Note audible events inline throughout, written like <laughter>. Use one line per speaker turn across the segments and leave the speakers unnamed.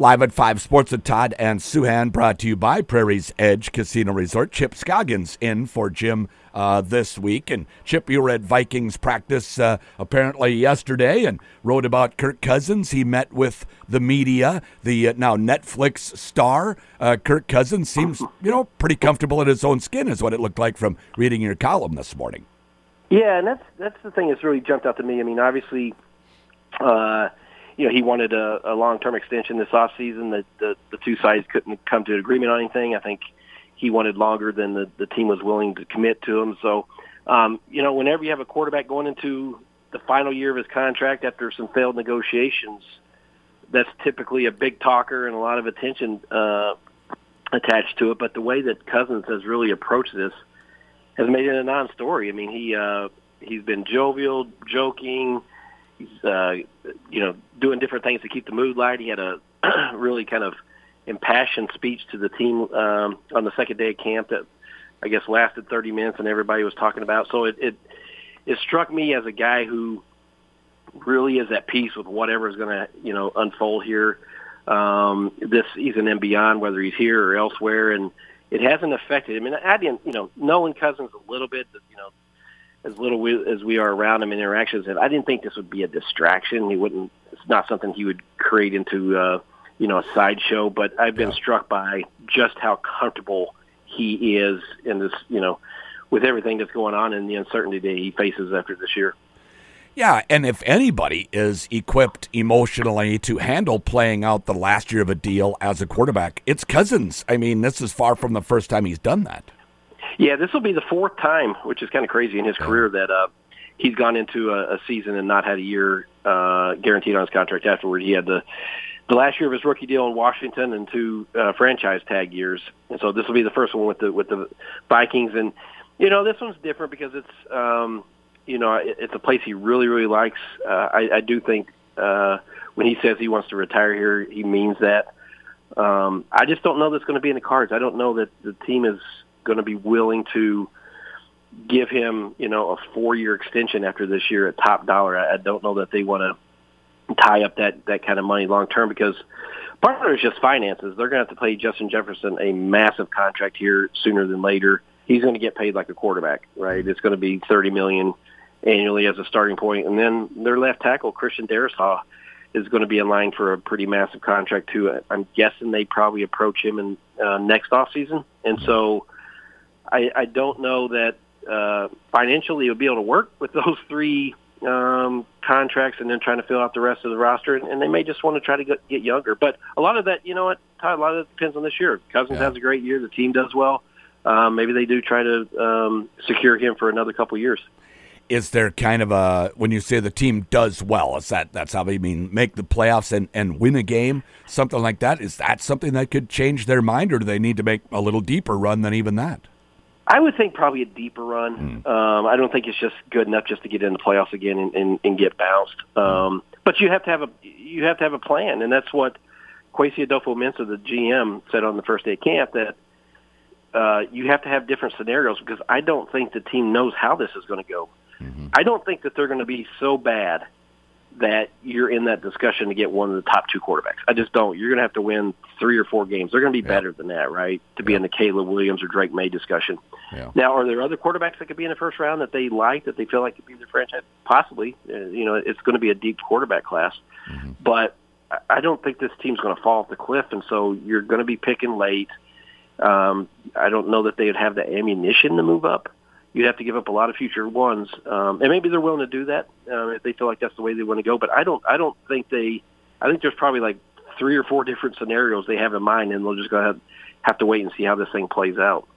Live at 5 Sports with Todd and Souhan, brought to you by Prairie's Edge Casino Resort. Chip Scoggins in for Jim uh, this week. And Chip, you were at Vikings practice uh, apparently yesterday and wrote about Kirk Cousins. He met with the media. The uh, now Netflix star, uh, Kirk Cousins, seems, you know, pretty comfortable in his own skin, is what it looked like from reading your column this morning.
Yeah, and that's that's the thing that's really jumped out to me. I mean, obviously, uh, you know, he wanted a, a long-term extension this off season. The, the the two sides couldn't come to an agreement on anything. I think he wanted longer than the the team was willing to commit to him. So, um, you know, whenever you have a quarterback going into the final year of his contract after some failed negotiations, that's typically a big talker and a lot of attention uh, attached to it. But the way that Cousins has really approached this has made it a non-story. I mean, he uh, he's been jovial, joking he's uh, you know doing different things to keep the mood light. He had a <clears throat> really kind of impassioned speech to the team um, on the second day of camp that I guess lasted 30 minutes, and everybody was talking about. So it it, it struck me as a guy who really is at peace with whatever is going to you know unfold here um, this season and beyond, whether he's here or elsewhere, and it hasn't affected. I mean, I didn't you know knowing Cousins a little bit, you know as little we, as we are around him in interactions, and I didn't think this would be a distraction. He wouldn't. It's not something he would create into uh, you know a sideshow. But I've been yeah. struck by just how comfortable he is in this. You know, with everything that's going on and the uncertainty that he faces after this year.
Yeah, and if anybody is equipped emotionally to handle playing out the last year of a deal as a quarterback, it's Cousins. I mean, this is far from the first time he's done that.
Yeah, this will be the fourth time, which is kind of crazy in his career that uh, he's gone into a, a season and not had a year uh, guaranteed on his contract afterward. He had the the last year of his rookie deal in Washington and two uh, franchise tag years, and so this will be the first one with the with the Vikings. And you know, this one's different because it's um, you know it, it's a place he really really likes. Uh, I, I do think uh, when he says he wants to retire here, he means that. Um, I just don't know that's going to be in the cards. I don't know that the team is going to be willing to give him, you know, a four-year extension after this year at top dollar. I, I don't know that they want to tie up that that kind of money long term because part of it is just finances. They're going to have to pay Justin Jefferson a massive contract here sooner than later. He's going to get paid like a quarterback, right? It's going to be thirty million annually as a starting point, and then their left tackle Christian Darrisaw is going to be in line for a pretty massive contract too. I'm guessing they probably approach him in uh, next off season, and so I, I don't know that uh, financially you'll be able to work with those three um, contracts and then trying to fill out the rest of the roster. And, and they may just want to try to get, get younger. But a lot of that, you know what, Todd, a lot of it depends on this year. Cousins yeah. has a great year. The team does well. Um, maybe they do try to um, secure him for another couple years.
Is there kind of a when you say the team does well? Is that that's how you mean make the playoffs and, and win a game, something like that? Is that something that could change their mind, or do they need to make a little deeper run than even that?
I would think probably a deeper run. Mm. Um, I don't think it's just good enough just to get in the playoffs again and, and, and get bounced. Um, but you have to have a you have to have a plan, and that's what Kwesi Adofo-Mensah, the GM, said on the first day of camp that uh, you have to have different scenarios because I don't think the team knows how this is going to go. Mm-hmm. I don't think that they're going to be so bad that you're in that discussion to get one of the top two quarterbacks. I just don't. You're going to have to win three or four games. They're going to be yeah. better than that, right? To be yeah. in the Caleb Williams or Drake Maye discussion. Yeah. Now, are there other quarterbacks that could be in the first round that they like that they feel like could be their franchise? Possibly. Uh, you know, it's going to be a deep quarterback class, mm-hmm. but I don't think this team's going to fall off the cliff, and so you're going to be picking late. Um, I don't know that they would have the ammunition to move up you'd have to give up a lot of future ones, um, and maybe they're willing to do that uh, if they feel like that's the way they want to go. But I don't, I don't think they. I think there's probably like three or four different scenarios they have in mind, and they'll just go ahead have to wait and see how this thing plays out.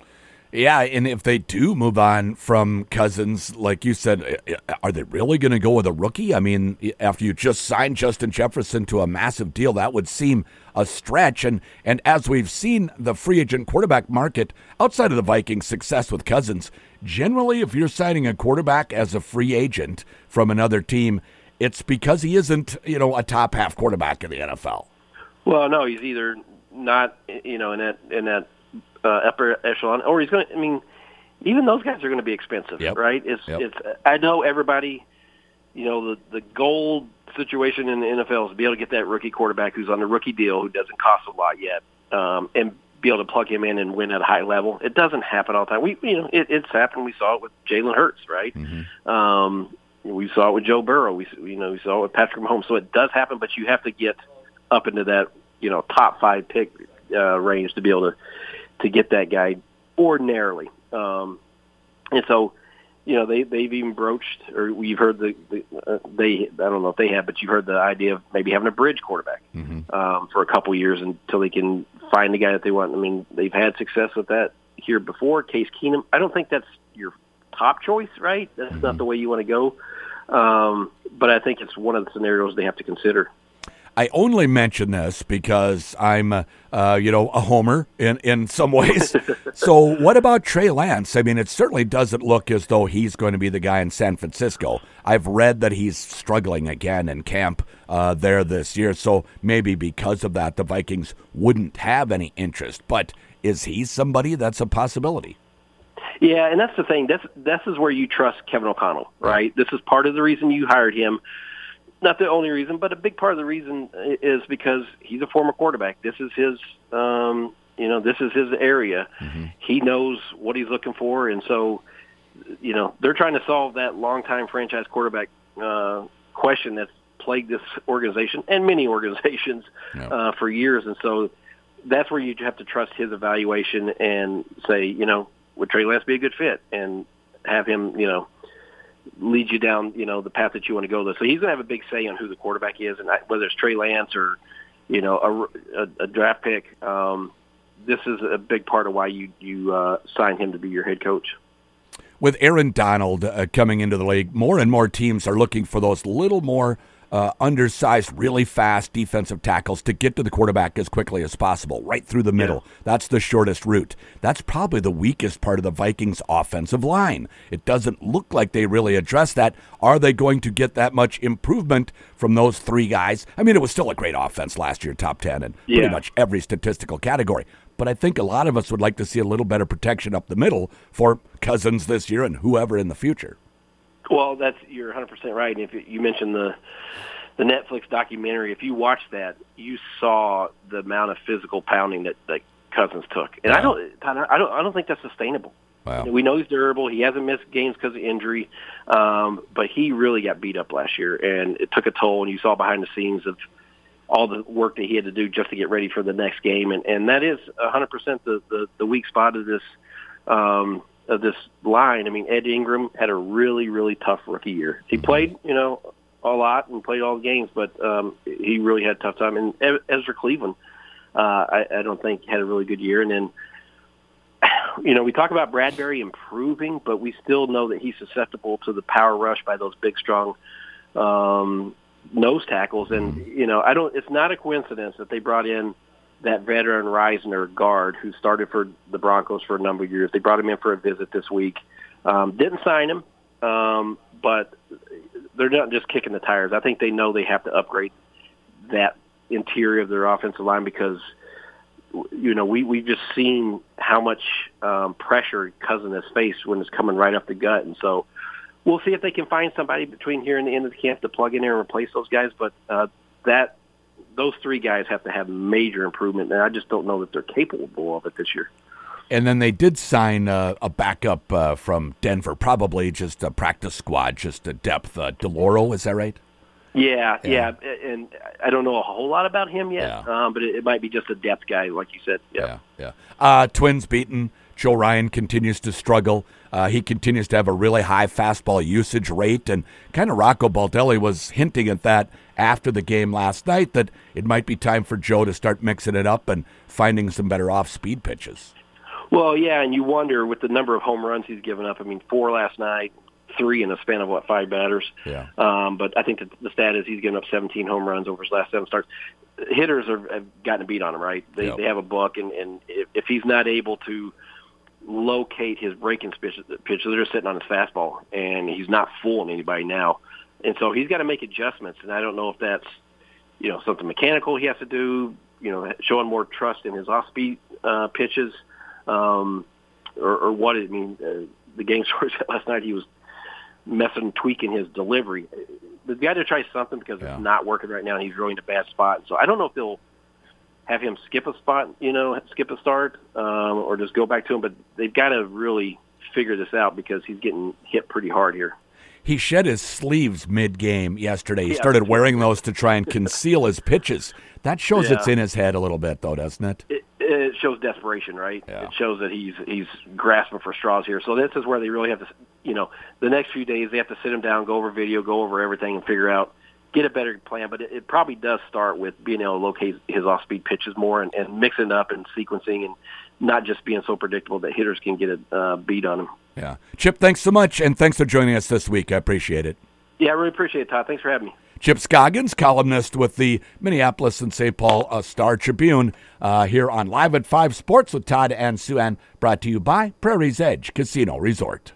Yeah, and if they do move on from Cousins, like you said, eh, eh, are they really going to go with a rookie? I mean, after you just signed Justin Jefferson to a massive deal, that would seem a stretch. And and as we've seen the free agent quarterback market outside of the Vikings' success with Cousins, generally, if you're signing a quarterback as a free agent from another team, it's because he isn't, you know, a top half quarterback in the NFL.
Well, no, he's either not, eh, you know, in that in that uh, upper echelon, or he's going to. I mean, even those guys are going to be expensive, yep. right? It's
yep.
it's. I know everybody you know, the the gold situation in the NFL is to be able to get that rookie quarterback who's on the rookie deal who doesn't cost a lot yet, um, and be able to plug him in and win at a high level. It doesn't happen all the time. We, you know, it, it's happened. We saw it with Jalen Hurts, right? Mm-hmm. Um, we saw it with Joe Burrow. We, you know, we saw it with Patrick Mahomes. So it does happen, but you have to get up into that, you know, top five pick uh, range to be able to to get that guy ordinarily. Um, and so you know they they've even broached or we've heard the, the uh, they I don't know if they have but you've heard the idea of maybe having a bridge quarterback mm-hmm. um, for a couple years until they can find the guy that they want. I mean they've had success with that here before. Case Keenum. I don't think that's your top choice, right? That's mm-hmm. not the way you want to go. Um, but I think it's one of the scenarios they have to consider.
I only mention this because I'm, uh, uh, you know, a homer in, in some <laughs> ways. so, what about Trey Lance? I mean, it certainly doesn't look as though he's going to be the guy in San Francisco. I've read that he's struggling again in camp uh, there this year. So, maybe because of that, the Vikings wouldn't have any interest. But is he somebody that's a possibility?
Yeah, and that's the thing. This this is where you trust Kevin O'Connell, right? This is part of the reason you hired him not the only reason, but a big part of the reason is because he's a former quarterback. This is his, um, you know, this is his area. Mm-hmm. He knows what he's looking for, and so, you know, they're trying to solve that longtime franchise quarterback uh, question that's plagued this organization and many <laughs> organizations uh, for years. And so, that's where you have to trust his evaluation and say, you know, would Trey Lance be a good fit, and have him, you know lead you down, you know, the path that you want to go. So he's going to have a big say on who the quarterback is, and whether it's Trey Lance or, you know, a, a, a draft pick. Um, this is a big part of why you you uh, sign him to be your head coach.
With Aaron Donald uh, coming into the league, more and more teams are looking for those little more uh, undersized, really fast defensive tackles to get to the quarterback as quickly as possible, right through the middle. Yeah. That's the shortest route. That's probably the weakest part of the Vikings' offensive line. It doesn't look like they really address that. Are they going to get that much improvement from those three guys? I mean, it was still a great offense last year, top 10 in yeah. pretty much every statistical category. But I think a lot of us would like to see a little better protection up the middle for Cousins this year and whoever in the future.
Well, that's you're 100 percent right. And if you mentioned the the Netflix documentary, if you watch that, you saw the amount of physical pounding that that Cousins took, and wow. I don't, I don't, I don't think that's sustainable. Wow. We know he's durable. He hasn't missed games because of injury, um, but he really got beat up last year, and it took a toll. And you saw behind the scenes of all the work that he had to do just to get ready for the next game, and and that is 100% the the, the weak spot of this um, of this line. I mean, Ed Ingram had a really, really tough rookie year. He played, you know, a lot and played all the games, but um, he really had a tough time. And Ezra Cleveland, uh, I, I don't think had a really good year. And then, <sighs> you know, we talk about Bradbury improving, but we still know that he's susceptible to the power rush by those big, strong um, nose tackles. And you know, I don't. It's not a coincidence that they brought in that veteran Risner guard who started for the Broncos for a number of years. They brought him in for a visit this week. Um, didn't sign him, um, but they're not just kicking the tires. I think they know they have to upgrade that interior of their offensive line because you know we we've just seen how much um, pressure Cousin has faced when it's coming right up the gut, and so we'll see if they can find somebody between here and the end of the camp to plug in there and replace those guys. But uh, that those three guys have to have major improvement, and I just don't know that they're capable of it this year.
And then they did sign uh, a backup uh, from Denver, probably just a practice squad, just a depth. Uh, Deloro, is that right?
Yeah, yeah, yeah, and I don't know a whole lot about him yet, yeah. um, but it, it, might be just a depth guy, like you said.
Yeah, yeah. yeah. Uh, twins beaten. Joe Ryan continues to struggle. Uh, he continues to have a really high fastball usage rate, and kind of Rocco Baldelli was hinting at that after the game last night that it might be time for Joe to start mixing it up and finding some better off-speed pitches.
Well, yeah, and you wonder with the number of home runs he's given up. I mean, four last night, three in a span of what five batters.
Yeah.
Um, but I think the, the stat is he's given up 17 home runs over his last seven starts. Hitters are, have gotten a beat on him, right? They yep. they have a book, and and if, if he's not able to locate his breaking pitch, pitch, they're just sitting on his fastball, and he's not fooling anybody now. And so he's got to make adjustments, and I don't know if that's you know something mechanical he has to do, you know, showing more trust in his off-speed uh, pitches, um, or, or what. I mean, uh, the game <laughs> scores last night he was messing, and tweaking his delivery. The guy to try something because
Yeah.
it's not working right now, and he's really in a bad spot. So I don't know if they'll have him skip a spot, you know, skip a start, um, or just go back to him. But they've got to really figure this out because he's getting hit pretty hard here.
He shed his sleeves mid game yesterday. He
Yeah.
started wearing those to try and conceal his pitches. That shows
Yeah.
it's in his head a little bit, though, doesn't it?
it, it shows desperation, right?
Yeah.
It shows that he's he's grasping for straws here. So this is where they really have to, you know, the next few days they have to sit him down, go over video, go over everything, and figure out get a better plan. But it, it probably does start with being able to locate his off-speed pitches more and, and mixing up and sequencing and not just being so predictable that hitters can get a uh, beat on him.
Yeah. Chip, thanks so much, and thanks for joining us this week. I appreciate it.
Yeah, I really appreciate it, Todd. Thanks for having me.
Chip Scoggins, columnist with the Minneapolis and St. Paul uh, Star Tribune, uh, here on Live at 5 Sports with Todd and Souhan, brought to you by Prairie's Edge Casino Resort.